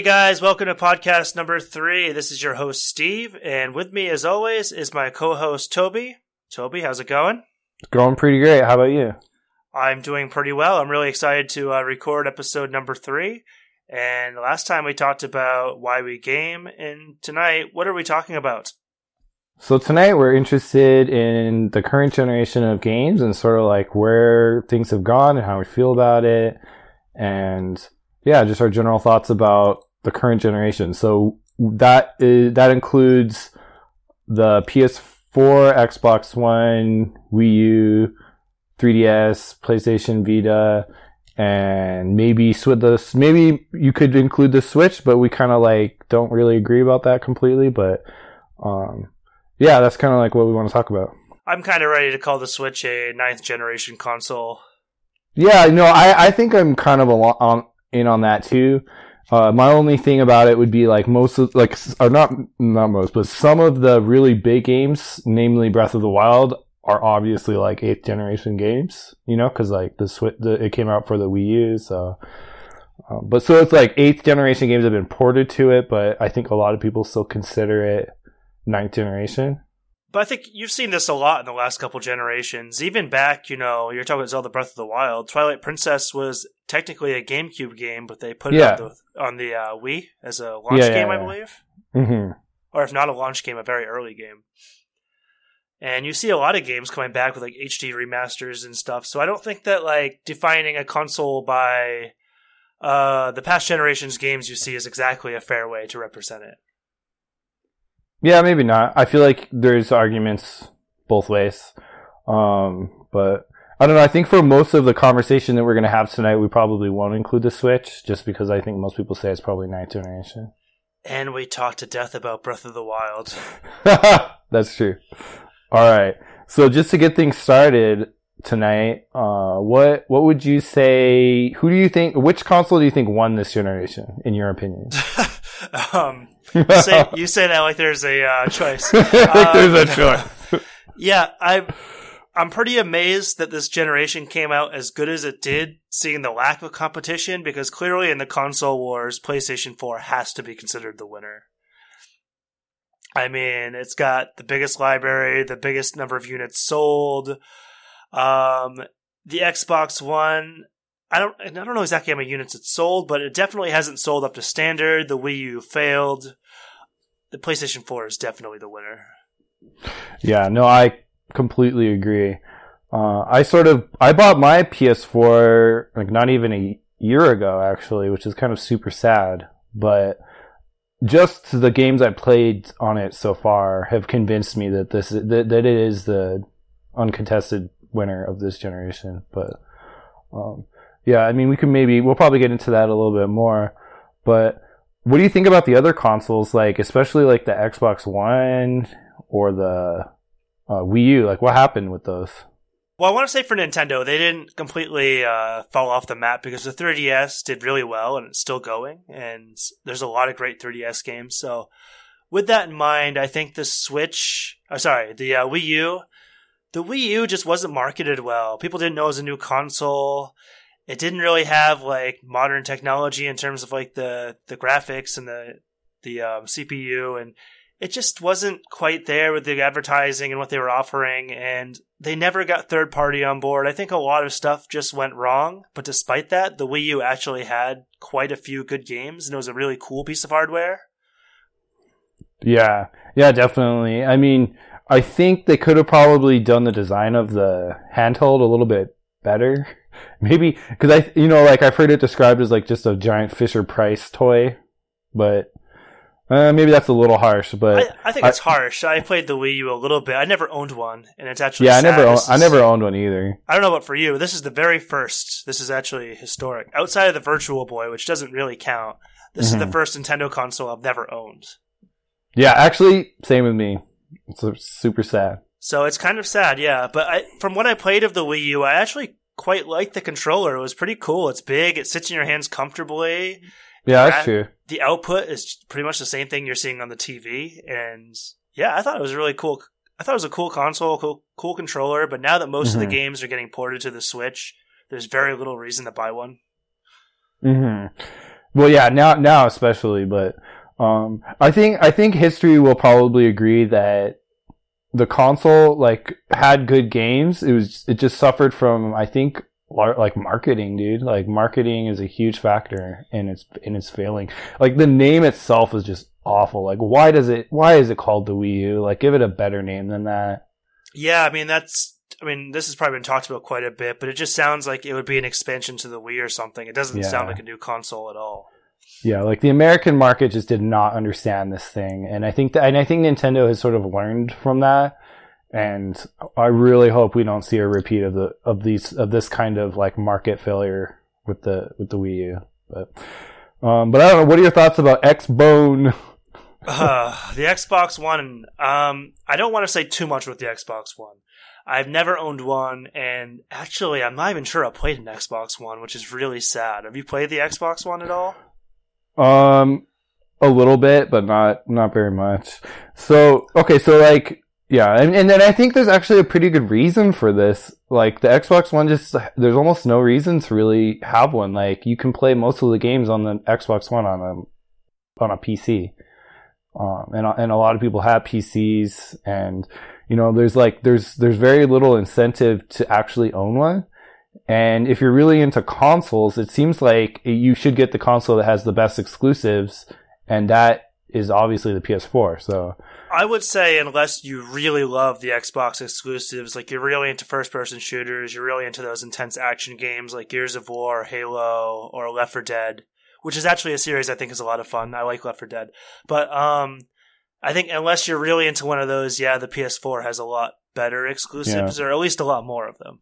Hey guys, welcome to podcast number three. This is your host Steve, and with me, as always, is my co-host Toby. Toby, how's it going? It's going pretty great. How about you? I'm doing pretty well. I'm really excited to uh, record episode number three. And last time we talked about why we game, and tonight, what are we talking about? So tonight we're interested in the current generation of games and sort of like where things have gone and how we feel about it, and yeah, just our general thoughts about the current generation. So that is that includes the PS4, Xbox One, Wii U, 3DS, PlayStation Vita, and maybe with the maybe you could include the Switch, but we kind of like don't really agree about that completely. But um, yeah, that's kind of like what we want to talk about. I'm kind of ready to call the Switch a ninth generation console. Yeah, no, I, I think I'm kind of a lo- on, in on that too. Uh, my only thing about it would be like most of like or not not most, but some of the really big games, namely Breath of the Wild, are obviously like eighth generation games. You know, because like the Switch, the, it came out for the Wii U, so. Um, but so it's like eighth generation games have been ported to it, but I think a lot of people still consider it ninth generation. But I think you've seen this a lot in the last couple generations. Even back, you know, you're talking about Zelda Breath of the Wild. Twilight Princess was technically a GameCube game, but they put it Yeah. on the, on the uh, Wii as a launch Yeah, yeah, game, I yeah. believe. Mm-hmm. Or if not a launch game, a very early game. And you see a lot of games coming back with like HD remasters and stuff. So I don't think that like defining a console by uh, the past generation's games you see is exactly a fair way to represent it. Yeah, maybe not. I feel like there's arguments both ways. Um, but I don't know. I think for most of the conversation that we're going to have tonight, we probably won't include the Switch just because I think most people say it's probably ninth generation. And we talked to death about Breath of the Wild. That's true. All right. So just to get things started tonight, uh, what, what would you say, who do you think, which console do you think won this generation in your opinion? um, you, say, you say that like there's a uh, choice. I think Uh, there's a choice. Yeah, I I'm pretty amazed that this generation came out as good as it did, seeing the lack of competition. Because clearly, in the console wars, PlayStation 4 has to be considered the winner. I mean, it's got the biggest library, the biggest number of units sold. Um, the Xbox One, I don't, I don't know exactly how many units it sold, but it definitely hasn't sold up to standard. The Wii U failed. The PlayStation 4 is definitely the winner. Yeah, no, I completely agree. Uh, I sort of I bought my PS4 like not even a year ago actually, which is kind of super sad. But just the games I played on it so far have convinced me that this that, that it is the uncontested winner of this generation. But um, yeah, I mean we can maybe we'll probably get into that a little bit more. But what do you think about the other consoles, like especially like the Xbox One or the uh, Wii U? Like what happened with those? Well, I want to say for Nintendo, they didn't completely uh, fall off the map because the 3DS did really well and it's still going, and there's a lot of great 3DS games. So, with that in mind, I think the Switch, oh, sorry, the uh, Wii U, the Wii U just wasn't marketed well. People didn't know it was a new console. It didn't really have like modern technology in terms of like the the graphics and the the um, CPU, and it just wasn't quite there with the advertising and what they were offering and they never got third party on board. I think a lot of stuff just went wrong, but despite that, the Wii U actually had quite a few good games and it was a really cool piece of hardware. Yeah, yeah, definitely. I mean, I think they could have probably done the design of the handheld a little bit better. Maybe because I, you know, like I've heard it described as like just a giant Fisher Price toy, but uh, maybe that's a little harsh. But I, I think it's harsh. I played the Wii U a little bit. I never owned one, and it's actually yeah, I never, own, I never owned one either. I don't know about for you. This is the very first. This is actually historic. Outside of the Virtual Boy, which doesn't really count, this is Mhm. the first Nintendo console I've never owned. Yeah, actually, same with me. It's uh, super sad. So it's kind of sad, yeah. But I, from what I played of the Wii U, I actually quite liked the controller. It was pretty cool. It's big. It sits in your hands comfortably. Yeah, that's true. The output is pretty much the same thing you're seeing on the TV. And yeah, I thought it was really cool. I thought it was a cool console, cool, cool controller. But now that most of Mhm. the games are getting ported to the Switch, there's very little reason to buy one. hmm Well, yeah, now now especially, but um, I think I think history will probably agree that the console like had good games. It was it just suffered from I think like marketing, dude. Like marketing is a huge factor in its in its failing. Like the name itself is just awful. Like why does it why is it called the Wii U? Like give it a better name than that. Yeah, I mean that's I mean this has probably been talked about quite a bit, but it just sounds like it would be an expansion to the Wii or something. It doesn't yeah. sound like a new console at all. Yeah, like the American market just did not understand this thing, and I think that, and I think Nintendo has sort of learned from that. And I really hope we don't see a repeat of the of these of this kind of like market failure with the with the Wii U. But um, but I don't know. What are your thoughts about Xbone? uh, the Xbox One. Um, I don't want to say too much with the Xbox One. I've never owned one, and actually, I'm not even sure I played an Xbox One, which is really sad. Have you played the Xbox One at all? Um, a little bit, but not not very much. So okay, so like yeah, and, and then I think there's actually a pretty good reason for this. Like the Xbox One, just there's almost no reason to really have one. Like you can play most of the games on the Xbox One on a on a PC, um, and and a lot of people have PCs, and you know there's like there's there's very little incentive to actually own one. And if you're really into consoles, it seems like you should get the console that has the best exclusives, and that is obviously the PS4. So I would say unless you really love the Xbox exclusives, like you're really into first person shooters, you're really into those intense action games like Gears of War, Halo, or Left 4 Dead, which is actually a series I think is a lot of fun. I like Left 4 Dead. But um I think unless you're really into one of those, yeah, the PS4 has a lot better exclusives yeah. or at least a lot more of them.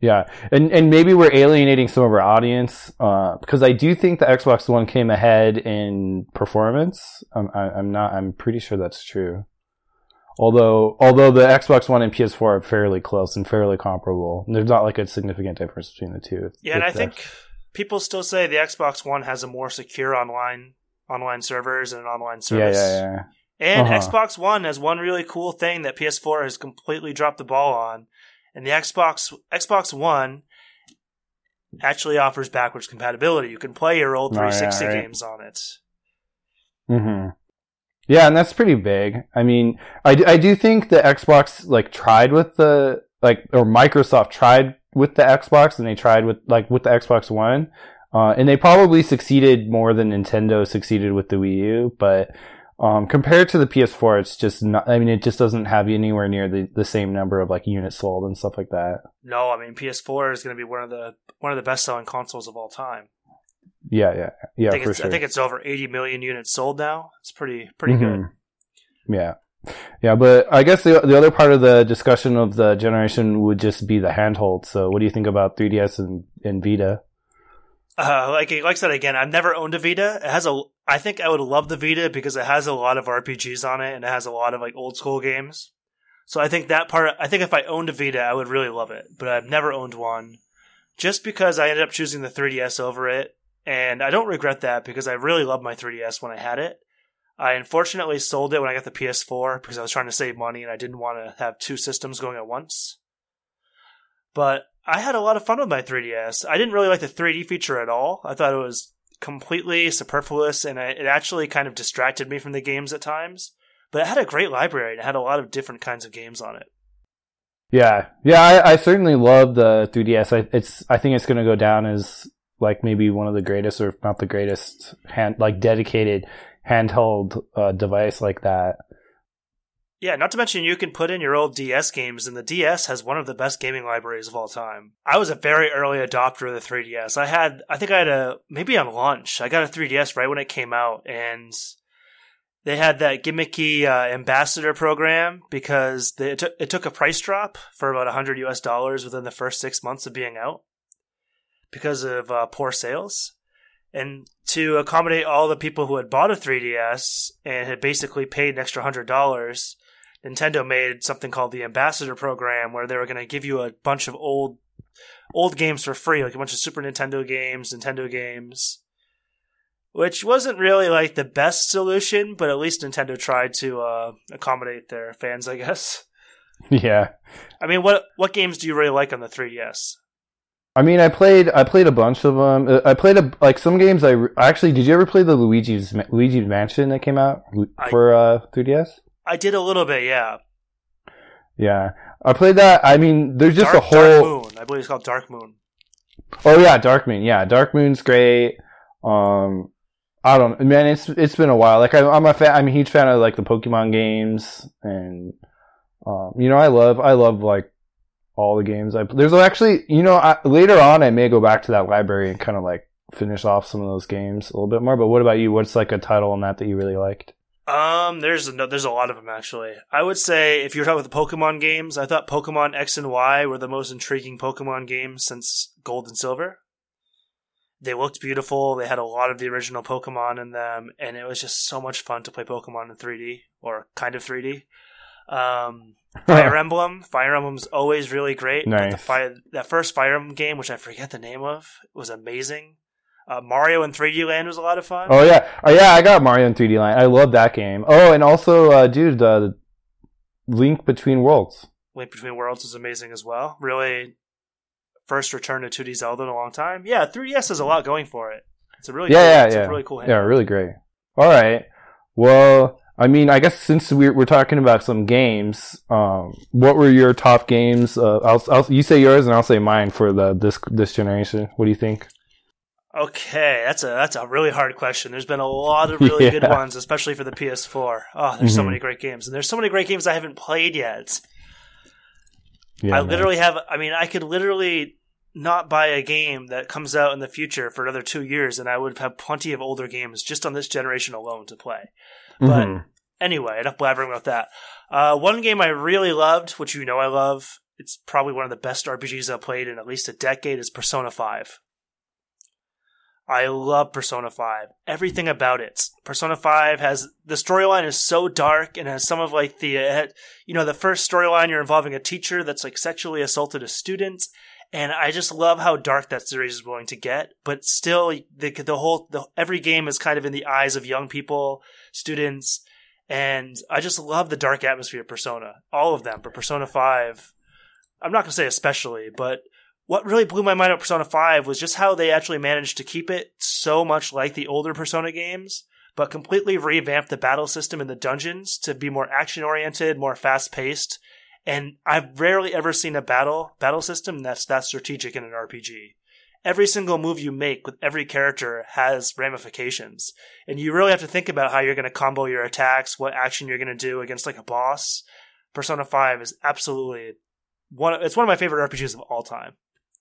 Yeah, and and maybe we're alienating some of our audience uh, because I do think the Xbox One came ahead in performance. Um, I, I'm not. I'm pretty sure that's true. Although although the Xbox One and PS4 are fairly close and fairly comparable, there's not like a significant difference between the two. Yeah, and I think people still say the Xbox One has a more secure online online servers and an online service. Yeah, yeah, yeah. And uh-huh. Xbox One has one really cool thing that PS4 has completely dropped the ball on and the Xbox Xbox One actually offers backwards compatibility. You can play your old 360 oh, yeah, right. games on it. Mm-hmm. Yeah, and that's pretty big. I mean, I, I do think the Xbox like tried with the like or Microsoft tried with the Xbox and they tried with like with the Xbox One. Uh, and they probably succeeded more than Nintendo succeeded with the Wii U, but um, compared to the PS4, it's just not, I mean, it just doesn't have anywhere near the, the same number of like units sold and stuff like that. No, I mean, PS4 is going to be one of the, one of the best selling consoles of all time. Yeah, yeah, yeah, I think, for it's, sure. I think it's over 80 million units sold now. It's pretty, pretty mm-hmm. good. Yeah. Yeah, but I guess the the other part of the discussion of the generation would just be the handhold. So, what do you think about 3DS and, and Vita? Uh, like like I said again, I've never owned a Vita. It has a. I think I would love the Vita because it has a lot of RPGs on it and it has a lot of like old school games. So I think that part. I think if I owned a Vita, I would really love it. But I've never owned one, just because I ended up choosing the 3DS over it, and I don't regret that because I really loved my 3DS when I had it. I unfortunately sold it when I got the PS4 because I was trying to save money and I didn't want to have two systems going at once. But I had a lot of fun with my 3DS. I didn't really like the 3D feature at all. I thought it was completely superfluous and it actually kind of distracted me from the games at times. But it had a great library and it had a lot of different kinds of games on it. Yeah, yeah, I, I certainly love the 3DS. I, it's I think it's going to go down as like maybe one of the greatest, or not the greatest, hand like dedicated handheld uh, device like that. Yeah, not to mention you can put in your old DS games, and the DS has one of the best gaming libraries of all time. I was a very early adopter of the 3DS. I had, I think I had a, maybe on launch, I got a 3DS right when it came out, and they had that gimmicky uh, ambassador program because they, it, t- it took a price drop for about 100 US dollars within the first six months of being out because of uh, poor sales. And to accommodate all the people who had bought a 3DS and had basically paid an extra $100, Nintendo made something called the Ambassador Program, where they were going to give you a bunch of old old games for free, like a bunch of Super Nintendo games, Nintendo games, which wasn't really like the best solution, but at least Nintendo tried to uh, accommodate their fans, I guess. Yeah. I mean, what what games do you really like on the 3DS? I mean, I played I played a bunch of them. Uh, I played a like some games. I actually did. You ever play the Luigi's Luigi's Mansion that came out for uh, 3DS? I did a little bit, yeah. Yeah, I played that. I mean, there's just Dark, a whole. Dark Moon. I believe it's called Dark Moon. Oh yeah, Dark Moon. Yeah, Dark Moon's great. Um, I don't man. It's it's been a while. Like I, am a fan. I'm a huge fan of like the Pokemon games, and um, you know, I love I love like all the games. I there's actually you know I, later on I may go back to that library and kind of like finish off some of those games a little bit more. But what about you? What's like a title on that that you really liked? Um, there's no, there's a lot of them actually. I would say if you're talking about the Pokemon games, I thought Pokemon X and Y were the most intriguing Pokemon games since Gold and Silver. They looked beautiful. They had a lot of the original Pokemon in them, and it was just so much fun to play Pokemon in 3D or kind of 3D. Um, Fire Emblem, Fire Emblem's always really great. Nice. Fire, that first Fire Emblem game, which I forget the name of, was amazing. Uh, Mario in 3D Land was a lot of fun. Oh yeah, oh yeah, I got Mario in 3D Land. I love that game. Oh, and also, uh, dude, the Link Between Worlds. Link Between Worlds is amazing as well. Really, first return to 2D Zelda in a long time. Yeah, 3DS has a lot going for it. It's a really yeah, cool, yeah, it's yeah. a really cool. Yeah, really great. All right. Well, I mean, I guess since we're, we're talking about some games, um, what were your top games? Uh, I'll, I'll, you say yours and I'll say mine for the this this generation. What do you think? Okay, that's a that's a really hard question. There's been a lot of really Yeah. good ones, especially for the PS4. Oh, there's so Mhm. many great games, and there's so many great games I haven't played yet. Yeah, I man. literally have. I mean, I could literally not buy a game that comes out in the future for another two years, and I would have plenty of older games just on this generation alone to play. but- Mhm. Anyway, enough blabbering about that. Uh, one game I really loved, which you know I love, it's probably one of the best RPGs I've played in at least a decade, is Persona 5. I love Persona 5. Everything about it. Persona 5 has the storyline is so dark and has some of like the uh, you know the first storyline you're involving a teacher that's like sexually assaulted a student and I just love how dark that series is willing to get but still the the whole the, every game is kind of in the eyes of young people, students and I just love the dark atmosphere of Persona. All of them, but Persona 5 I'm not going to say especially, but what really blew my mind about Persona 5 was just how they actually managed to keep it so much like the older Persona games, but completely revamp the battle system in the dungeons to be more action oriented, more fast paced. And I've rarely ever seen a battle battle system that's that strategic in an RPG. Every single move you make with every character has ramifications, and you really have to think about how you're going to combo your attacks, what action you're going to do against like a boss. Persona 5 is absolutely one. It's one of my favorite RPGs of all time,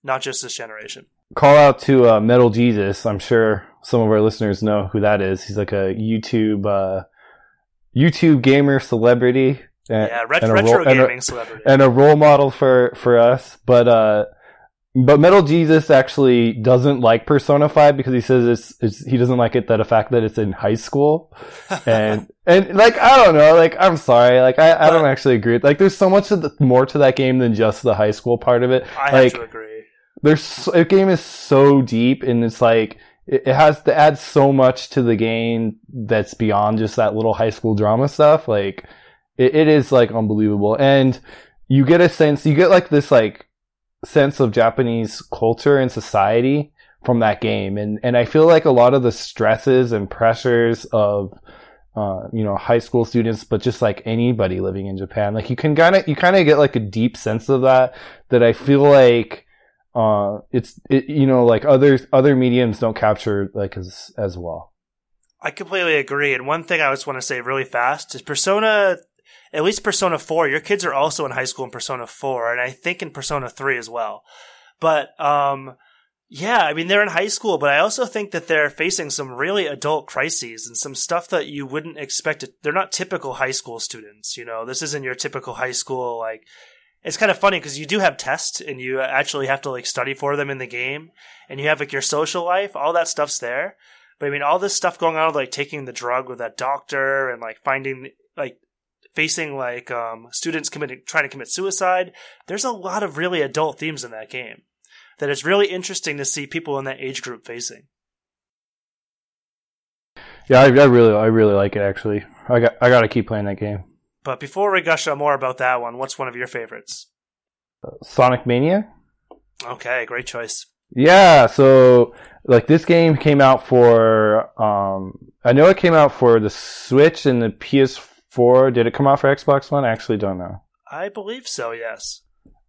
not just this generation. Call out to uh, Metal Jesus. I'm sure some of our listeners know who that is. He's like a YouTube uh, YouTube gamer celebrity. and- Yeah, ret- and a retro role- and a- gaming celebrity. and a role model for for us. But uh, but Metal Jesus actually doesn't like Persona Five because he says it's, it's he doesn't like it that the fact that it's in high school and and like I don't know like I'm sorry like I, I don't actually agree like there's so much of the, more to that game than just the high school part of it. I have to agree. There's so, the game is so deep and it's like it, it has to add so much to the game that's beyond just that little high school drama stuff. Like it, it is like unbelievable. And you get a sense you get like this like sense of japanese culture and society from that game. And and i feel like a lot of the stresses and pressures of uh, you know, high school students, but just like anybody living in Japan, like you can kind of, you kind of get like a deep sense of that, that I feel like, uh, it's, it, you know, like other, other mediums don't capture like as, as well. I completely agree. And one thing I just want to say really fast is Persona, at least Persona 4, your kids are also in high school in Persona 4, and I think in Persona 3 as well. But, um, yeah, I mean, they're in high school, but I also think that they're facing some really adult crises and some stuff that you wouldn't expect. It. They're not typical high school students, you know, this isn't your typical high school, like, it's kind of funny because you do have tests and you actually have to like study for them in the game and you have like your social life, all that stuff's there. But I mean, all this stuff going on, with, like taking the drug with that doctor and like finding, like, facing like um, students committing, trying to commit suicide. There's a lot of really adult themes in that game that it's really interesting to see people in that age group facing. Yeah, I, I really, I really like it actually. I got, I got to keep playing that game. But before we gush on more about that one, what's one of your favorites? Sonic Mania. Okay, great choice. Yeah, so like this game came out for um I know it came out for the Switch and the PS4. Did it come out for Xbox One? I actually don't know. I believe so, yes.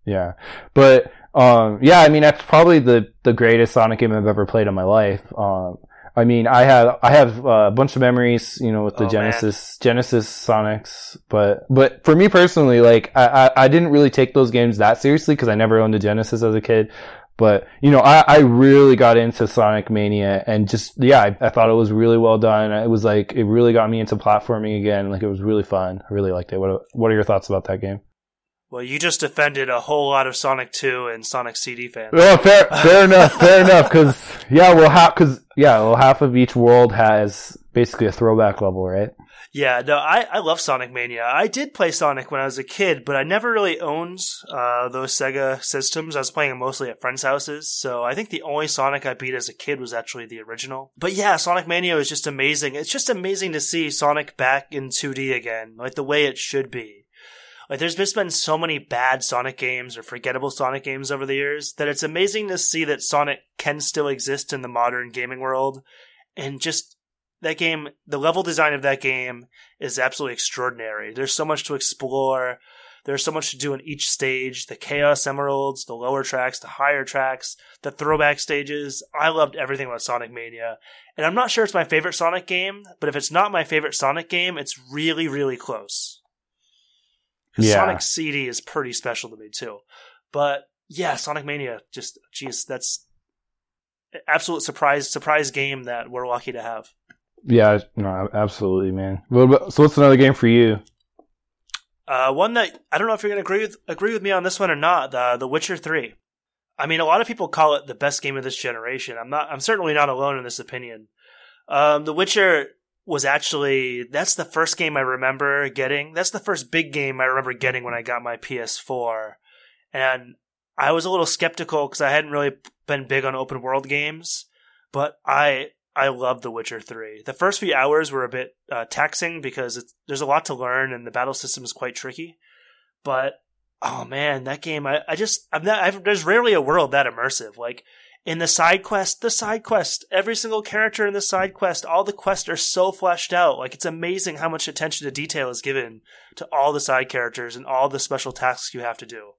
Yeah. But um yeah, I mean that's probably the the greatest Sonic game I've ever played in my life. Um I mean, I have I have uh, a bunch of memories, you know, with the Oh, Genesis Genesis Sonics, but but for me personally, like I I, I didn't really take those games that seriously because I never owned a Genesis as a kid. But you know, I, I really got into Sonic Mania and just yeah, I, I thought it was really well done. It was like it really got me into platforming again. Like it was really fun. I really liked it. What what are your thoughts about that game? Well, you just offended a whole lot of Sonic 2 and Sonic CD fans. Well, fair, fair enough, fair enough. Because yeah, well, how? because yeah, well, half of each world has basically a throwback level, right? Yeah, no, I, I love Sonic Mania. I did play Sonic when I was a kid, but I never really owned uh, those Sega systems. I was playing them mostly at friends' houses, so I think the only Sonic I beat as a kid was actually the original. But yeah, Sonic Mania is just amazing. It's just amazing to see Sonic back in 2D again, like the way it should be. Like there's just been so many bad Sonic games or forgettable Sonic games over the years that it's amazing to see that Sonic can still exist in the modern gaming world and just that game the level design of that game is absolutely extraordinary. There's so much to explore. There's so much to do in each stage. The Chaos Emeralds, the lower tracks, the higher tracks, the throwback stages. I loved everything about Sonic Mania. And I'm not sure it's my favorite Sonic game, but if it's not my favorite Sonic game, it's really, really close. Yeah. Sonic CD is pretty special to me too. But yeah, Sonic Mania, just geez, that's absolute surprise surprise game that we're lucky to have. Yeah, no, absolutely, man. What about, so, what's another game for you? Uh, one that I don't know if you're going to agree with agree with me on this one or not. The The Witcher Three. I mean, a lot of people call it the best game of this generation. I'm not. I'm certainly not alone in this opinion. Um, the Witcher was actually that's the first game I remember getting. That's the first big game I remember getting when I got my PS4, and I was a little skeptical because I hadn't really been big on open world games, but I I love The Witcher 3. The first few hours were a bit uh, taxing because there's a lot to learn and the battle system is quite tricky. But oh man, that game I, I just I'm not I've, there's rarely a world that immersive. Like in the side quest, the side quest, every single character in the side quest, all the quests are so fleshed out. Like it's amazing how much attention to detail is given to all the side characters and all the special tasks you have to do.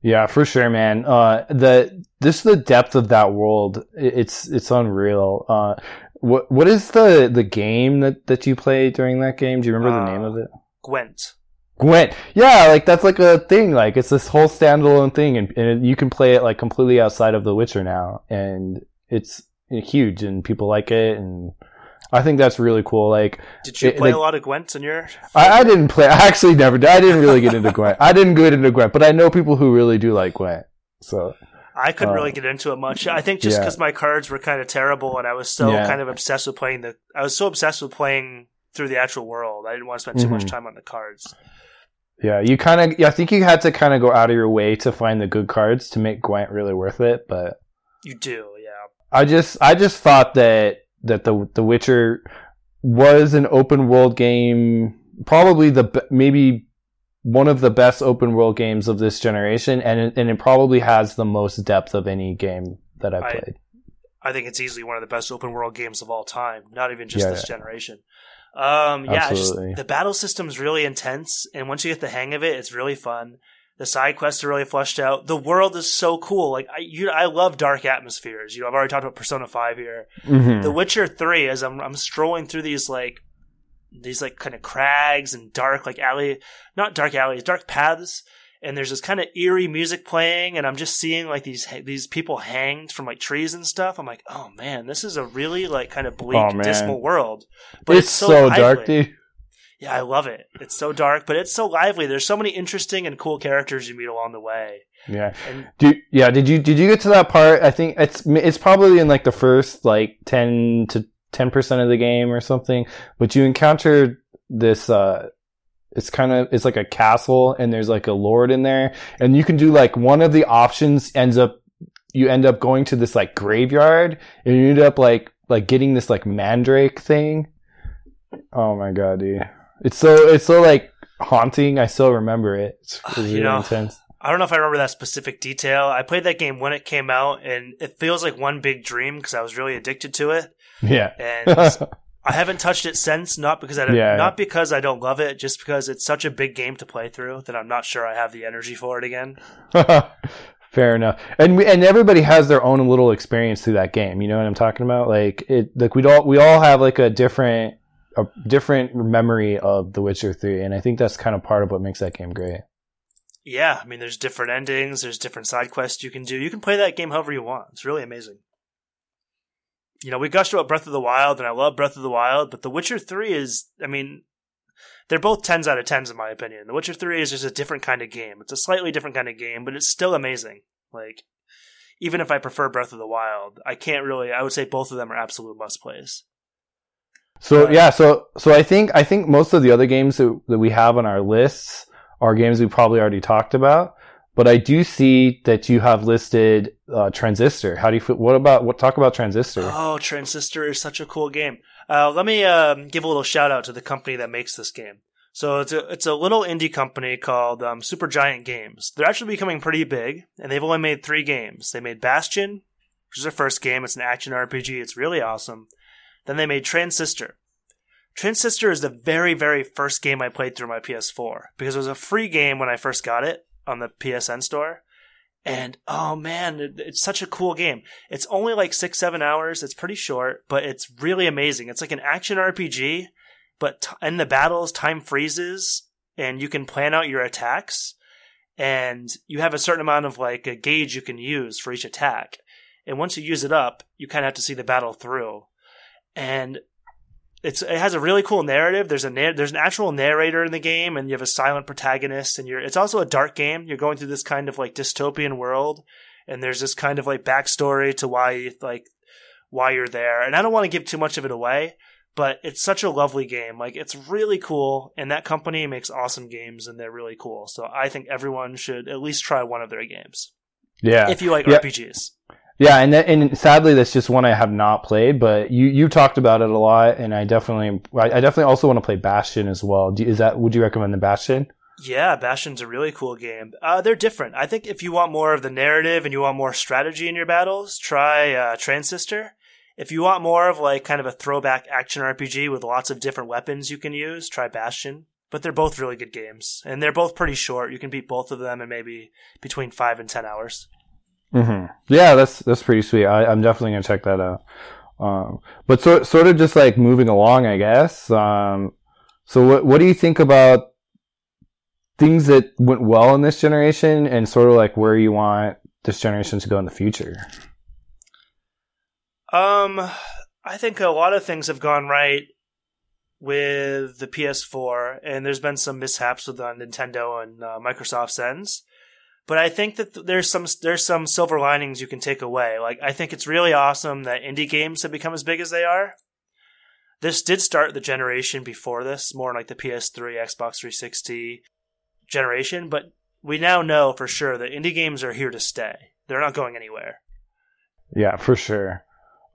Yeah, for sure, man. Uh, the this the depth of that world. It's it's unreal. Uh, what what is the the game that that you play during that game? Do you remember the name Uh, of it? Gwent. Gwent. Yeah, like that's like a thing. Like it's this whole standalone thing, and, and you can play it like completely outside of The Witcher now, and it's huge, and people like it, and I think that's really cool. Like Did you It- play like- a lot of Gwent in your I, I didn't play. I actually never. did. I didn't really get into Gwent. I didn't get into Gwent, but I know people who really do like Gwent. So I couldn't Uh, really get into it much. I think just yeah. because my cards were kind of terrible and I was so Yeah. kind of obsessed with playing the. I was so obsessed with playing through the actual world. I didn't want to spend too much Mhm. time on the cards. Yeah, you kind of. Yeah, I think you had to kind of go out of your way to find the good cards to make Gwent really worth it. But You do, yeah. I just, I just thought that that the the Witcher was an open world game, probably the maybe one of the best open world games of this generation, and it, and it probably has the most depth of any game that I've I- played. I think it's easily one of the best open world games of all time. Not even just Yeah, this generation. Um, yeah, just, the battle system's really intense, and once you get the hang of it, it's really fun. The side quests are really fleshed out. The world is so cool. Like I, you, I love dark atmospheres. You know, I've already talked about Persona Five here. Mhm. The Witcher Three, as I'm I'm strolling through these like these like kind of crags and dark like alley, not dark alleys, dark paths, and there's this kind of eerie music playing, and I'm just seeing like these these people hanged from like trees and stuff. I'm like, oh man, this is a really like kind of bleak, Oh, dismal world. but it's, so, dark, dude. Yeah, I love it. It's so dark, but it's so lively. There's so many interesting and cool characters you meet along the way. Yeah. And Do, yeah, did you did you get to that part? I think it's it's probably in like the first like ten to ten percent of the game or something. But you encountered this. uh It's kind of it's like a castle, and there's like a lord in there, and you can do like one of the options ends up you end up going to this like graveyard, and you end up like like getting this like mandrake thing. Oh my god, dude! It's so it's so like haunting. I still remember it. It's, it's You know, intense. I don't know if I remember that specific detail. I played that game when it came out, and it feels like one big dream because I was really addicted to it. Yeah. And I haven't touched it since, not because I don't, Yeah. not because I don't love it, just because it's such a big game to play through that I'm not sure I have the energy for it again. Fair enough. And we, and everybody has their own little experience through that game. You know what I'm talking about? Like it like we all we all have like a different a different memory of The Witcher 3 and I think that's kind of part of what makes that game great. Yeah, I mean, there's different endings, there's different side quests you can do. You can play that game however you want. It's really amazing. You know, we gushed about Breath of the Wild, and I love Breath of the Wild, but The Witcher 3 is, I mean, they're both 10s out of 10s in my opinion. The Witcher 3 is just a different kind of game. It's a slightly different kind of game, but it's still amazing. Like, even if I prefer Breath of the Wild, I can't really, I would say both of them are absolute must plays. So Right. yeah, so so I think I think most of the other games that, that we have on our lists are games we probably already talked about. But I do see that you have listed uh, Transistor. How do you feel? What about what? Talk about Transistor. Oh, Transistor is such a cool game. Uh, let me um, give a little shout out to the company that makes this game. So it's a it's a little indie company called um, Supergiant Games. They're actually becoming pretty big, and they've only made three games. They made Bastion, which is their first game. It's an action RPG. It's really awesome. Then they made Transistor. Transistor is the very very first game I played through my PS4 because it was a free game when I first got it on the PSN store. And oh man, it's such a cool game. It's only like six, seven hours. It's pretty short, but it's really amazing. It's like an action RPG, but t- in the battles, time freezes and you can plan out your attacks. And you have a certain amount of like a gauge you can use for each attack. And once you use it up, you kind of have to see the battle through. And it's it has a really cool narrative. There's a na- there's an actual narrator in the game, and you have a silent protagonist. And you're it's also a dark game. You're going through this kind of like dystopian world, and there's this kind of like backstory to why like why you're there. And I don't want to give too much of it away, but it's such a lovely game. Like it's really cool, and that company makes awesome games, and they're really cool. So I think everyone should at least try one of their games yeah, if you like Yeah. RPGs. Yeah, and that, and sadly that's just one I have not played. But you you talked about it a lot, and I definitely I, definitely also want to play Bastion as well. Do, is that would you recommend the Bastion? Yeah, Bastion's a really cool game. Uh, they're different. I think if you want more of the narrative and you want more strategy in your battles, try uh, Transistor. If you want more of like kind of a throwback action RPG with lots of different weapons you can use, try Bastion. But they're both really good games, and they're both pretty short. You can beat both of them in maybe between five and ten hours. Hmm Yeah, that's that's pretty sweet. I, I'm definitely gonna check that out. Um, but sort sort of just like moving along, I guess. Um, so what what do you think about things that went well in this generation, and sort of like where you want this generation to go in the future? Um, I think a lot of things have gone right with the PS4, and there's been some mishaps with the Nintendo and uh, Microsoft's ends. But I think that there's some there's some silver linings you can take away. Like I think it's really awesome that indie games have become as big as they are. This did start the generation before this, more like the PS3, Xbox 360 generation, but we now know for sure that indie games are here to stay. They're not going anywhere. Yeah, for sure.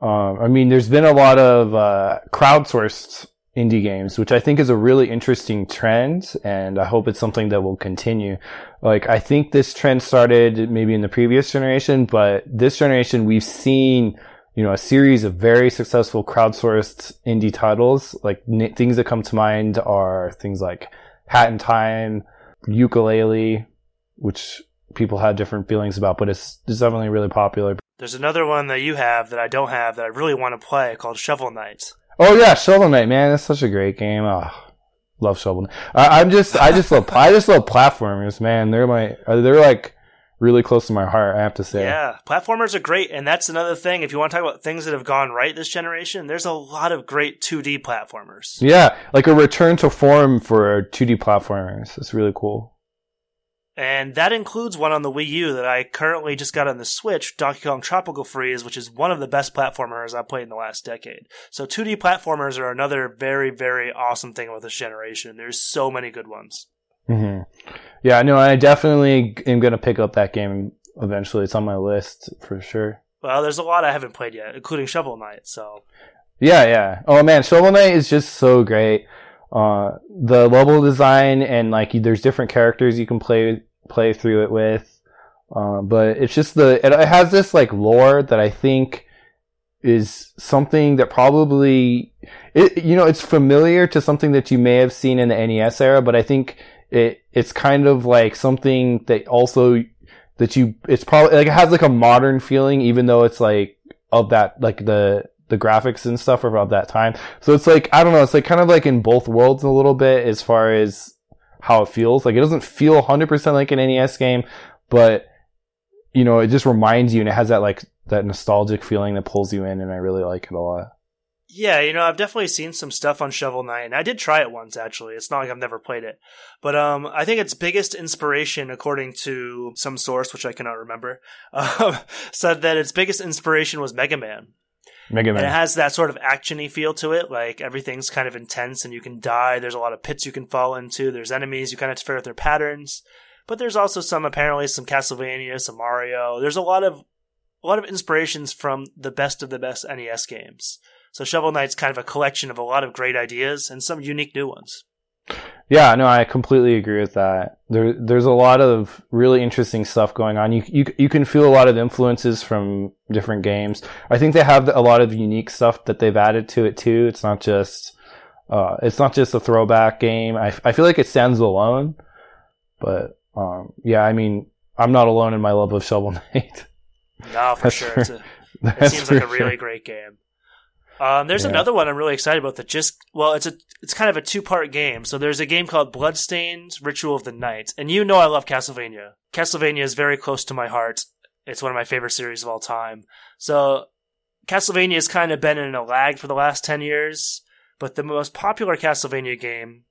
Um, I mean, there's been a lot of uh, crowdsourced indie games, which I think is a really interesting trend, and I hope it's something that will continue. Like, I think this trend started maybe in the previous generation, but this generation we've seen, you know, a series of very successful crowdsourced indie titles. Like n- things that come to mind are things like Hat in Time, Yooka-Laylee, which people have different feelings about, but it's, it's definitely really popular. There's another one that you have that I don't have that I really want to play called Shovel Knight. Oh yeah, Shovel Knight, man, that's such a great game. Oh, love Shovel Knight. I, I'm just, I just love, I just love platformers, man. They're my, uh, they're like really close to my heart. I have to say. Yeah, platformers are great, and that's another thing. If you want to talk about things that have gone right this generation, there's a lot of great 2D platformers. Yeah, like a return to form for 2D platformers. It's really cool. And that includes one on the Wii U that I currently just got on the Switch, Donkey Kong Tropical Freeze, which is one of the best platformers I've played in the last decade. So 2D platformers are another very, very awesome thing with this generation. There's so many good ones. hmm Yeah, no, I definitely am gonna pick up that game eventually. It's on my list for sure. Well, there's a lot I haven't played yet, including Shovel Knight, so Yeah, yeah. Oh man, Shovel Knight is just so great. Uh, the level design and like there's different characters you can play play through it with. Uh, but it's just the it, it has this like lore that I think is something that probably it you know it's familiar to something that you may have seen in the NES era, but I think it it's kind of like something that also that you it's probably like it has like a modern feeling even though it's like of that like the the graphics and stuff of that time. So it's like I don't know, it's like kind of like in both worlds a little bit as far as how it feels. Like it doesn't feel 100% like an NES game, but you know, it just reminds you and it has that like that nostalgic feeling that pulls you in and I really like it a lot. Yeah, you know, I've definitely seen some stuff on Shovel Knight, and I did try it once actually. It's not like I've never played it, but um, I think its biggest inspiration, according to some source which I cannot remember, um, said that its biggest inspiration was Mega Man. Mega Man. And it has that sort of actiony feel to it, like everything's kind of intense and you can die. There's a lot of pits you can fall into. There's enemies you kind of have to figure out their patterns, but there's also some apparently some Castlevania, some Mario. There's a lot of a lot of inspirations from the best of the best NES games. So Shovel Knight's kind of a collection of a lot of great ideas and some unique new ones. Yeah, no, I completely agree with that. There, there's a lot of really interesting stuff going on. You, you, you can feel a lot of influences from different games. I think they have a lot of unique stuff that they've added to it too. It's not just, uh, it's not just a throwback game. I, I feel like it stands alone, but, um, yeah, I mean, I'm not alone in my love of Shovel Knight. No, for sure. A, it seems like a really sure. great game. Um, there's yeah. another one I'm really excited about that just well, it's a it's kind of a two part game. So there's a game called Bloodstained Ritual of the Night, and you know I love Castlevania. Castlevania is very close to my heart. It's one of my favorite series of all time. So Castlevania has kind of been in a lag for the last ten years, but the most popular Castlevania game,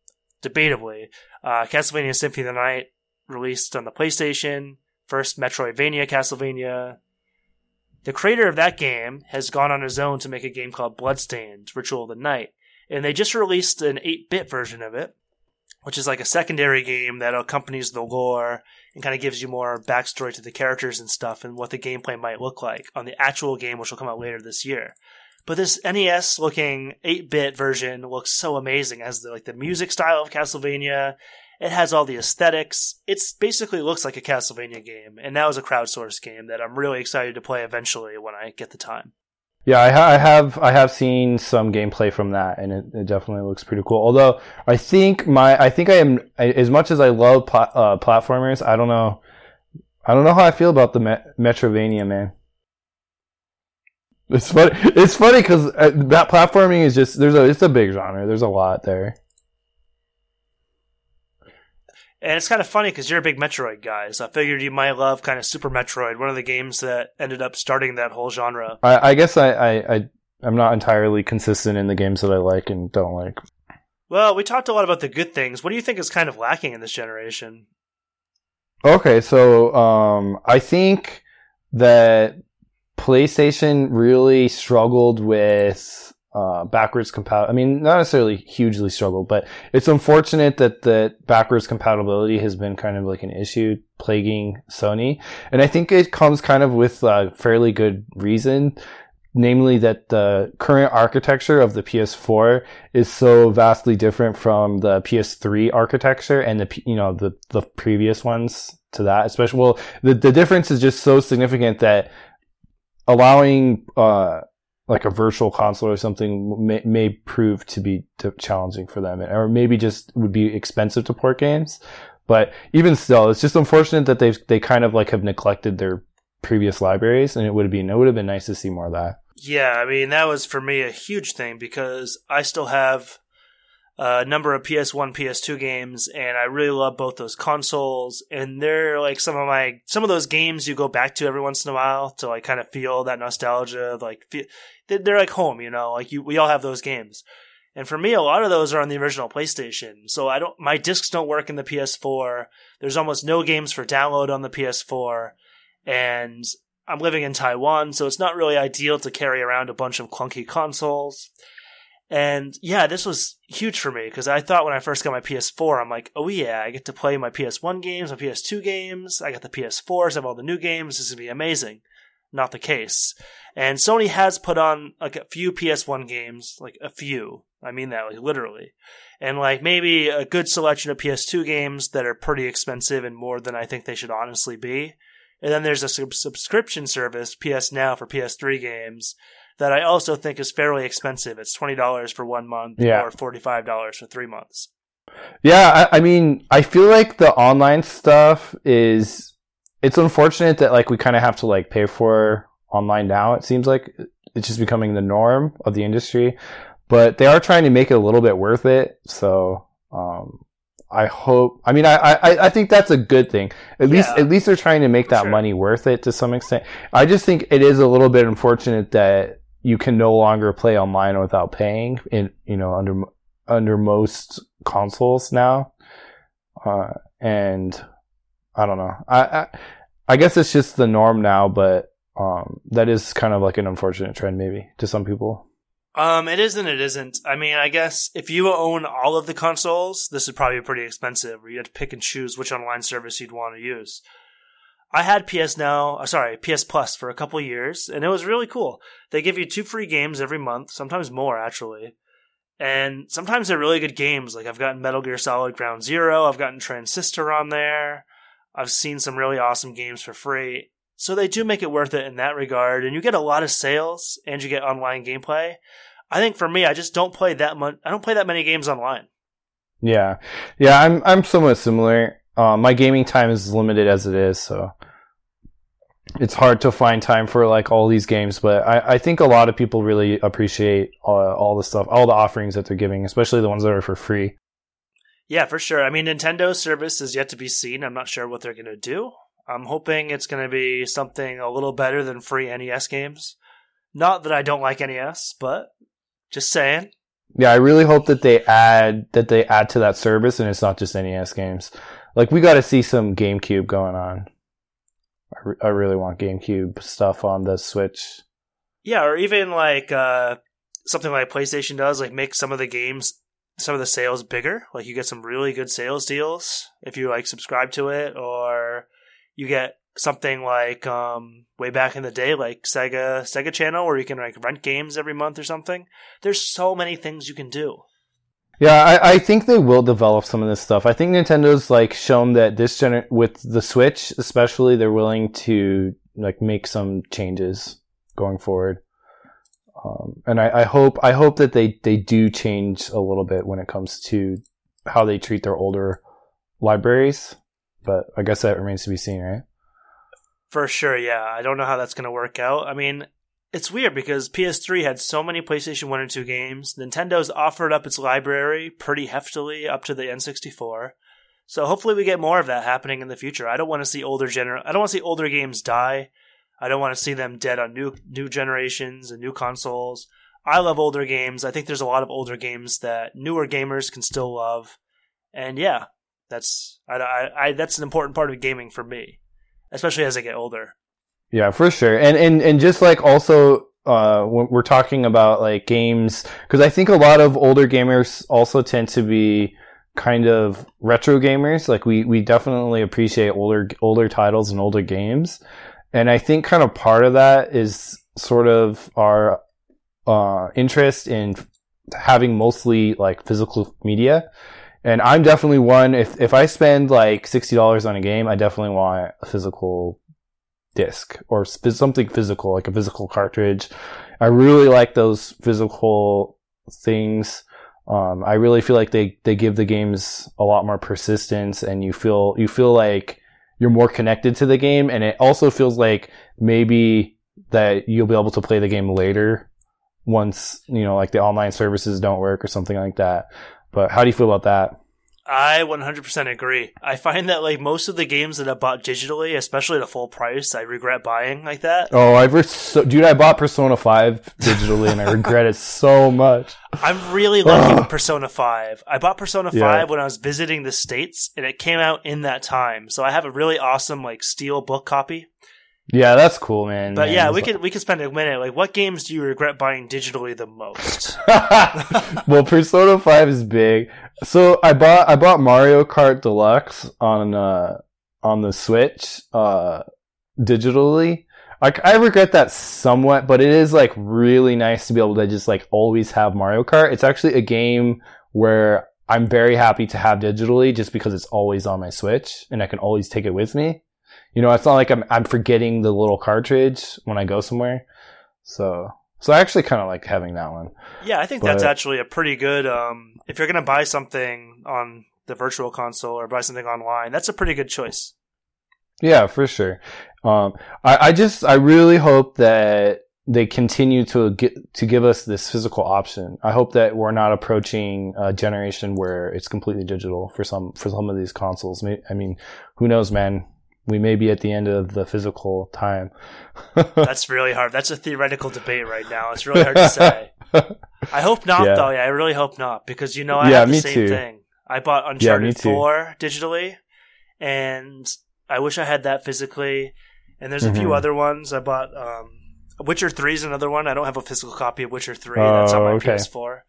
debatably, uh, Castlevania Symphony of the Night, released on the PlayStation. First Metroidvania Castlevania, the creator of that game has gone on his own to make a game called Bloodstained Ritual of the Night. And they just released an 8 bit version of it, which is like a secondary game that accompanies the lore and kind of gives you more backstory to the characters and stuff and what the gameplay might look like on the actual game, which will come out later this year. But this NES looking 8 bit version looks so amazing as the, like the music style of Castlevania it has all the aesthetics. It basically looks like a Castlevania game, and that was a crowdsourced game that I'm really excited to play eventually when I get the time. Yeah, I, ha- I, have I have seen some gameplay from that, and it, it, definitely looks pretty cool. Although I think my I think I am as much as I love pla- uh, platformers, I don't know, I don't know how I feel about the Me- Metroidvania man. It's funny. It's funny because uh, that platforming is just there's a it's a big genre. There's a lot there. And it's kind of funny because you're a big Metroid guy, so I figured you might love kind of Super Metroid, one of the games that ended up starting that whole genre. I, I guess I, I, I I'm not entirely consistent in the games that I like and don't like. Well, we talked a lot about the good things. What do you think is kind of lacking in this generation? Okay, so um, I think that PlayStation really struggled with uh, backwards compatible. I mean, not necessarily hugely struggled, but it's unfortunate that the backwards compatibility has been kind of like an issue plaguing Sony. And I think it comes kind of with a fairly good reason. Namely that the current architecture of the PS4 is so vastly different from the PS3 architecture and the, you know, the, the previous ones to that, especially, well, the, the difference is just so significant that allowing, uh, like a virtual console or something may, may prove to be challenging for them. Or maybe just would be expensive to port games. But even still it's just unfortunate that they've they kind of like have neglected their previous libraries and it would have been it would have been nice to see more of that. Yeah i mean that was for me a huge thing because i still have a number of PS1, PS2 games, and I really love both those consoles. And they're like some of my some of those games you go back to every once in a while to like kind of feel that nostalgia. Like feel, they're like home, you know. Like you, we all have those games. And for me, a lot of those are on the original PlayStation. So I don't, my discs don't work in the PS4. There's almost no games for download on the PS4. And I'm living in Taiwan, so it's not really ideal to carry around a bunch of clunky consoles. And yeah, this was huge for me because I thought when I first got my PS4, I'm like, oh yeah, I get to play my PS1 games, my PS2 games. I got the PS4s, I have all the new games. This is gonna be amazing. not the case. And Sony has put on like a few PS1 games, like a few. I mean that like literally. And like maybe a good selection of PS2 games that are pretty expensive and more than I think they should honestly be. And then there's a sub- subscription service, PS Now for PS3 games, that I also think is fairly expensive. It's $20 for one month Yeah. or $45 for three months. Yeah, I, I mean, I feel like the online stuff is. It's unfortunate that like we kind of have to like pay for online now. It seems like it's just becoming the norm of the industry, but they are trying to make it a little bit worth it. So um, I hope. I mean, I, I I think that's a good thing. At least Yeah. at least they're trying to make that sure. money worth it to some extent. I just think it is a little bit unfortunate that you can no longer play online without paying. In you know under under most consoles now, uh, and I don't know. I, I I guess it's just the norm now, but um, that is kind of like an unfortunate trend, maybe to some people. Um, it is and it isn't. I mean, I guess if you own all of the consoles, this is probably pretty expensive. Where you had to pick and choose which online service you'd want to use. I had PS Now, uh, sorry, PS Plus for a couple years, and it was really cool. They give you two free games every month, sometimes more actually, and sometimes they're really good games. Like I've gotten Metal Gear Solid Ground Zero, I've gotten Transistor on there. I've seen some really awesome games for free. So they do make it worth it in that regard, and you get a lot of sales and you get online gameplay. I think for me, I just don't play that much. I don't play that many games online. Yeah, yeah, I'm I'm somewhat similar. Uh, my gaming time is limited as it is, so it's hard to find time for like all these games. But I, I think a lot of people really appreciate uh, all the stuff, all the offerings that they're giving, especially the ones that are for free. Yeah, for sure. I mean, Nintendo's service is yet to be seen. I'm not sure what they're going to do. I'm hoping it's going to be something a little better than free NES games. Not that I don't like NES, but just saying. Yeah, I really hope that they add that they add to that service, and it's not just NES games. Like we got to see some GameCube going on. I, re- I really want GameCube stuff on the Switch. Yeah, or even like uh, something like PlayStation does, like make some of the games, some of the sales bigger. Like you get some really good sales deals if you like subscribe to it, or you get something like um, way back in the day, like Sega Sega Channel, where you can like rent games every month or something. There's so many things you can do. Yeah, I, I think they will develop some of this stuff. I think Nintendo's like shown that this gener with the Switch, especially, they're willing to like make some changes going forward. Um, and I, I hope I hope that they, they do change a little bit when it comes to how they treat their older libraries. But I guess that remains to be seen, right? For sure, yeah. I don't know how that's going to work out. I mean, it's weird because PS3 had so many PlayStation 1 and 2 games. Nintendo's offered up its library pretty heftily up to the N64. So hopefully we get more of that happening in the future. I don't want to see older gener I don't want to see older games die. I don't want to see them dead on new new generations and new consoles. I love older games. I think there's a lot of older games that newer gamers can still love. And yeah, that's I, I, I that's an important part of gaming for me, especially as I get older. Yeah, for sure. And and and just like also uh we're talking about like games cuz I think a lot of older gamers also tend to be kind of retro gamers. Like we we definitely appreciate older older titles and older games. And I think kind of part of that is sort of our uh interest in having mostly like physical media. And I'm definitely one if if I spend like $60 on a game, I definitely want a physical disc or something physical, like a physical cartridge. I really like those physical things. Um, I really feel like they, they give the games a lot more persistence and you feel, you feel like you're more connected to the game. And it also feels like maybe that you'll be able to play the game later once, you know, like the online services don't work or something like that. But how do you feel about that? I 100% agree. I find that like most of the games that I bought digitally, especially at a full price, I regret buying like that. Oh, I've re- so, dude, I bought Persona 5 digitally and I regret it so much. I'm really lucky with Persona 5. I bought Persona 5 Yeah. when I was visiting the States and it came out in that time. So I have a really awesome like steel book copy. Yeah, that's cool, man. But man. yeah, we It's- could we could spend a minute like what games do you regret buying digitally the most? well, Persona Five is big. So I bought I bought Mario Kart Deluxe on uh on the Switch uh digitally. I, I regret that somewhat, but it is like really nice to be able to just like always have Mario Kart. It's actually a game where I'm very happy to have digitally just because it's always on my Switch and I can always take it with me. You know, it's not like I'm I'm forgetting the little cartridge when I go somewhere. So so I actually kind of like having that one. Yeah, I think but, that's actually a pretty good. Um, if you're gonna buy something on the virtual console or buy something online, that's a pretty good choice. Yeah, for sure. Um, I, I just, I really hope that they continue to get, to give us this physical option. I hope that we're not approaching a generation where it's completely digital for some, for some of these consoles. I mean, who knows, man? We may be at the end of the physical time. That's really hard. That's a theoretical debate right now. It's really hard to say. I hope not, yeah. though. Yeah, I really hope not because you know I yeah, have the same too. thing. I bought Uncharted yeah, 4 digitally, and I wish I had that physically. And there's a mm-hmm. few other ones. I bought um, Witcher 3 is another one. I don't have a physical copy of Witcher 3. Oh, That's on my okay. PS4.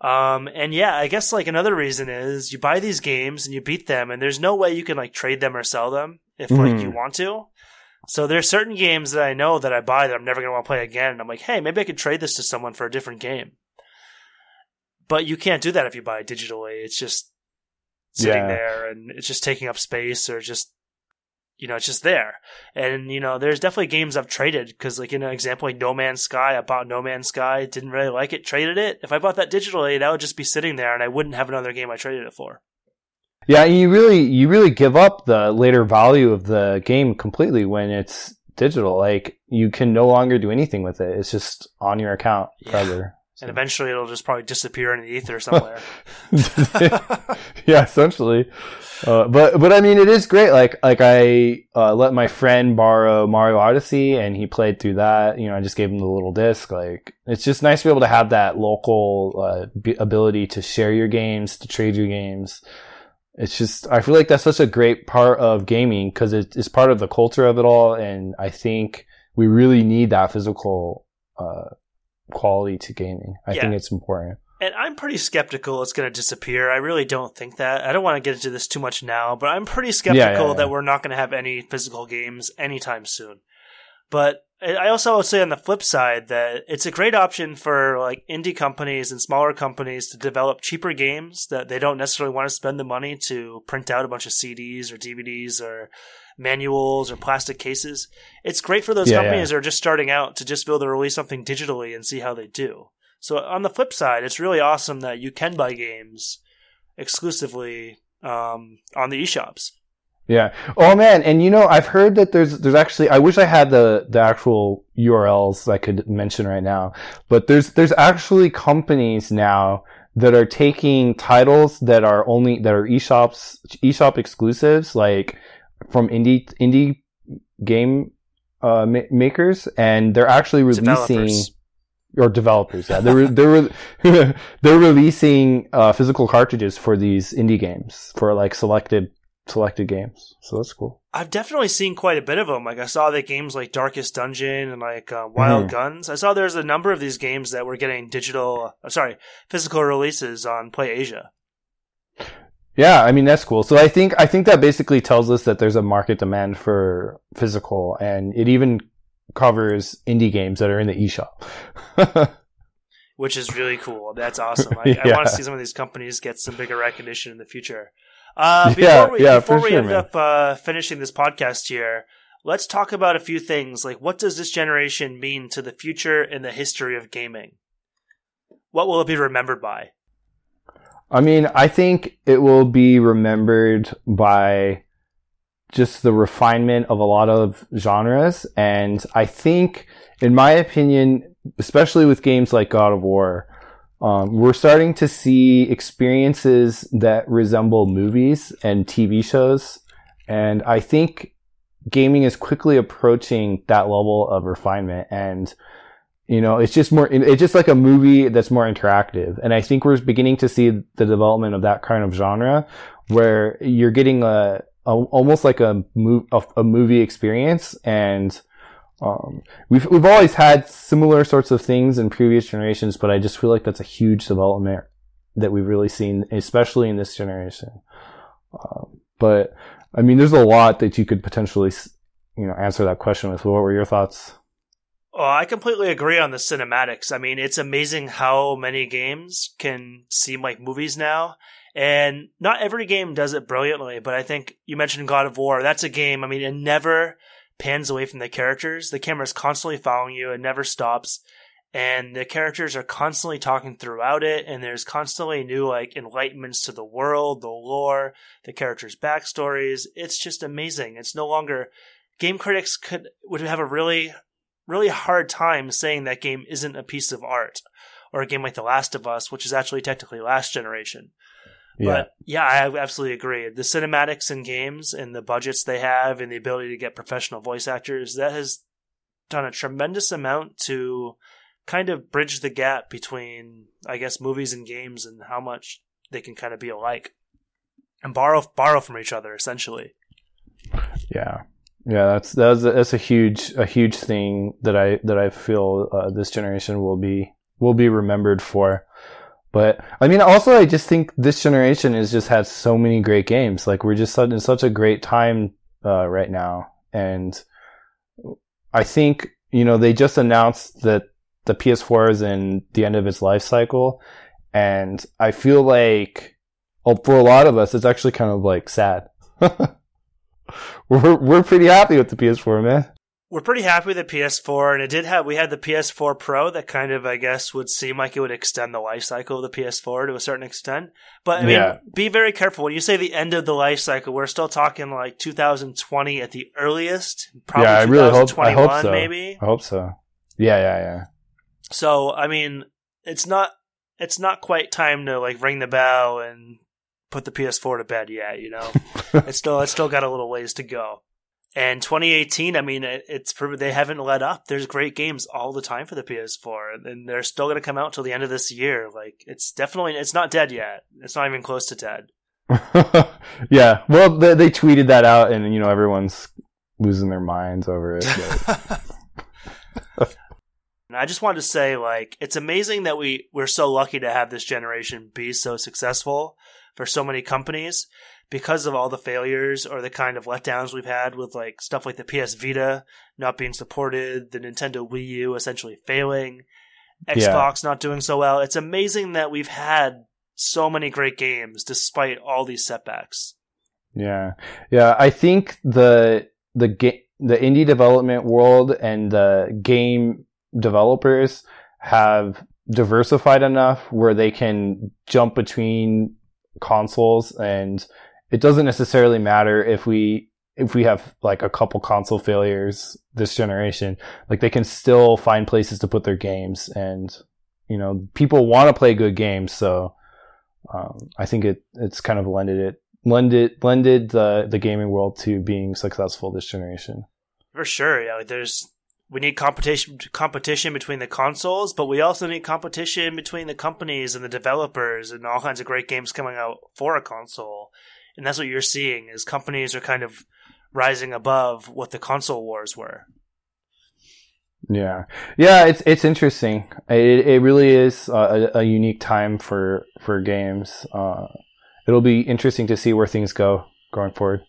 Um, and yeah, I guess like another reason is you buy these games and you beat them, and there's no way you can like trade them or sell them if mm-hmm. like you mm-hmm. want to. So there's certain games that I know that I buy that I'm never gonna want to play again. And I'm like, hey, maybe I could trade this to someone for a different game. But you can't do that if you buy it digitally. It's just sitting yeah. there and it's just taking up space or just you know, it's just there. And, you know, there's definitely games I've traded because, like, in an example, like No Man's Sky, I bought No Man's Sky, didn't really like it, traded it. If I bought that digitally, that would just be sitting there and I wouldn't have another game I traded it for. Yeah, you really, you really give up the later value of the game completely when it's digital. Like, you can no longer do anything with it. It's just on your account forever. And eventually it'll just probably disappear in the ether somewhere. yeah, essentially. Uh, but but I mean, it is great. Like like I uh, let my friend borrow Mario Odyssey, and he played through that. You know, I just gave him the little disc. Like it's just nice to be able to have that local uh, b- ability to share your games, to trade your games. It's just I feel like that's such a great part of gaming because it is part of the culture of it all, and I think we really need that physical uh, quality to gaming. I yeah. think it's important. And I'm pretty skeptical it's going to disappear. I really don't think that. I don't want to get into this too much now, but I'm pretty skeptical yeah, yeah, that we're not going to have any physical games anytime soon. But I also would say on the flip side that it's a great option for like indie companies and smaller companies to develop cheaper games that they don't necessarily want to spend the money to print out a bunch of CDs or DVDs or manuals or plastic cases. It's great for those yeah, companies yeah. that are just starting out to just be able to release something digitally and see how they do. So on the flip side, it's really awesome that you can buy games exclusively um, on the eShops. Yeah. Oh man, and you know, I've heard that there's there's actually I wish I had the the actual URLs I could mention right now, but there's there's actually companies now that are taking titles that are only that are eShops eShop exclusives like from indie indie game uh, ma- makers, and they're actually releasing developers. or developers. Yeah, they're they're they're releasing uh, physical cartridges for these indie games for like selected selected games. So that's cool. I've definitely seen quite a bit of them. Like I saw the games like Darkest Dungeon and like uh, Wild mm. Guns. I saw there's a number of these games that were getting digital, uh, sorry, physical releases on Play Asia. Yeah, I mean that's cool. So I think I think that basically tells us that there's a market demand for physical, and it even covers indie games that are in the eShop. Which is really cool. That's awesome. I, yeah. I, want to see some of these companies get some bigger recognition in the future. Uh, before yeah, we, yeah, before we sure, end man. up uh, finishing this podcast here, let's talk about a few things. Like, what does this generation mean to the future and the history of gaming? What will it be remembered by? I mean, I think it will be remembered by just the refinement of a lot of genres. And I think, in my opinion, especially with games like God of War, um, we're starting to see experiences that resemble movies and TV shows. And I think gaming is quickly approaching that level of refinement. And you know, it's just more, it's just like a movie that's more interactive. And I think we're beginning to see the development of that kind of genre where you're getting a, a almost like a, move, a, a movie experience. And, um, we've, we've always had similar sorts of things in previous generations, but I just feel like that's a huge development that we've really seen, especially in this generation. Um, but I mean, there's a lot that you could potentially you know answer that question with. What were your thoughts? Oh, I completely agree on the cinematics. I mean, it's amazing how many games can seem like movies now. And not every game does it brilliantly, but I think you mentioned God of War. That's a game, I mean, it never pans away from the characters. The camera is constantly following you, it never stops. And the characters are constantly talking throughout it, and there's constantly new like enlightenments to the world, the lore, the characters' backstories. It's just amazing. It's no longer game critics could would have a really really hard time saying that game isn't a piece of art or a game like The Last of Us, which is actually technically last generation. Yeah. But yeah, I absolutely agree. The cinematics in games and the budgets they have and the ability to get professional voice actors, that has done a tremendous amount to kind of bridge the gap between, I guess, movies and games and how much they can kind of be alike and borrow borrow from each other essentially. Yeah, yeah, that's that's a, that's a huge a huge thing that I that I feel uh, this generation will be will be remembered for. But I mean, also, I just think this generation has just had so many great games. Like we're just in such a great time uh, right now, and I think you know they just announced that the PS4 is in the end of its life cycle, and I feel like, well, for a lot of us, it's actually kind of like sad. we're we're pretty happy with the PS4, man we're pretty happy with the PS4, and it did have we had the PS4 Pro that kind of I guess would seem like it would extend the life cycle of the PS4 to a certain extent. But I mean, yeah. be very careful when you say the end of the life cycle. We're still talking like 2020 at the earliest. Probably yeah, I really hope. I hope so. Maybe. I hope so. Yeah, yeah, yeah. So I mean, it's not it's not quite time to like ring the bell and put the PS4 to bed yet. You know, it's still it's still got a little ways to go. And 2018, I mean, it's they haven't let up. There's great games all the time for the PS4, and they're still going to come out till the end of this year. Like, it's definitely it's not dead yet. It's not even close to dead. yeah, well, they, they, tweeted that out, and you know everyone's losing their minds over it. and I just wanted to say, like, it's amazing that we we're so lucky to have this generation be so successful for so many companies because of all the failures or the kind of letdowns we've had with like stuff like the PS Vita not being supported, the Nintendo Wii U essentially failing, Xbox yeah. not doing so well. It's amazing that we've had so many great games despite all these setbacks. Yeah. Yeah, I think the the game the indie development world and the game developers have diversified enough where they can jump between consoles and it doesn't necessarily matter if we if we have like a couple console failures this generation. Like they can still find places to put their games and you know people want to play good games so um, i think it it's kind of lended it lended lended the the gaming world to being successful this generation. For sure yeah like there's we need competition competition between the consoles, but we also need competition between the companies and the developers and all kinds of great games coming out for a console and that's what you're seeing is companies are kind of rising above what the console wars were. Yeah, yeah, it's it's interesting. It it really is a, a unique time for for games. Uh, it'll be interesting to see where things go going forward.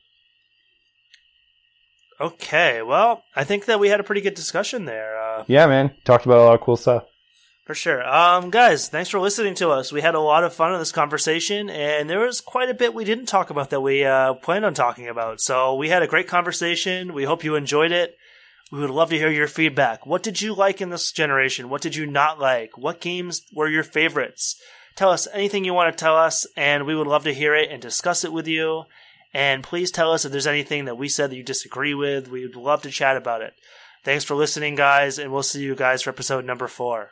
Okay, well, I think that we had a pretty good discussion there. Uh, yeah, man, talked about a lot of cool stuff. For sure. Um, guys, thanks for listening to us. We had a lot of fun in this conversation, and there was quite a bit we didn't talk about that we uh, planned on talking about. So we had a great conversation. We hope you enjoyed it. We would love to hear your feedback. What did you like in this generation? What did you not like? What games were your favorites? Tell us anything you want to tell us, and we would love to hear it and discuss it with you. And please tell us if there's anything that we said that you disagree with. We would love to chat about it. Thanks for listening, guys, and we'll see you guys for episode number four.